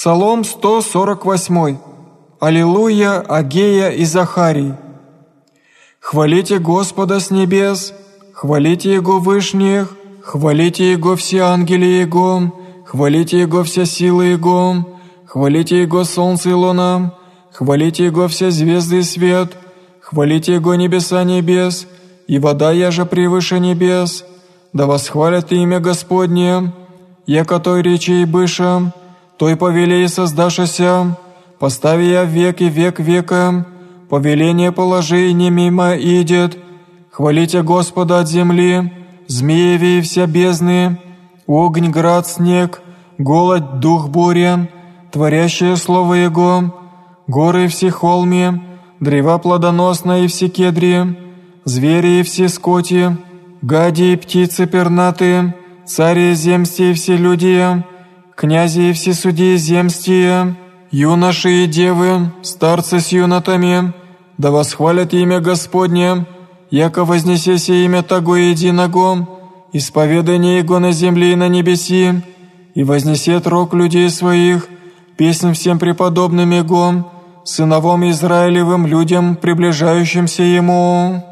Псалом 148. Аллилуйя, Агея и Захарий. Хвалите Господа с небес, хвалите Его вышних, хвалите Его все ангели Его, хвалите Его вся силы Его, хвалите Его солнце и луна, хвалите Его все звезды и свет, хвалите Его небеса небес, и вода яже превыше небес, да восхвалят имя Господне, яко той речи и быша, той повелей создашася, постави я век и век века, повеление положи и не мимо идет. Хвалите Господа от земли, змееви и вся бездны, огонь, град, снег, голод, дух буря, творящее слово Его, горы все холми, древа плодоносные и все кедри, звери и все скоти, гади и птицы пернатые, цари земсти и все люди, князи и все судьи земстие, юноши и девы, старцы с юнотами, да восхвалят имя Господне, яко вознесеся имя Того единого, исповедание Его на земле и на небеси, и вознесет рог людей своих, песнь всем преподобным Его, сыновом Израилевым людям, приближающимся Ему».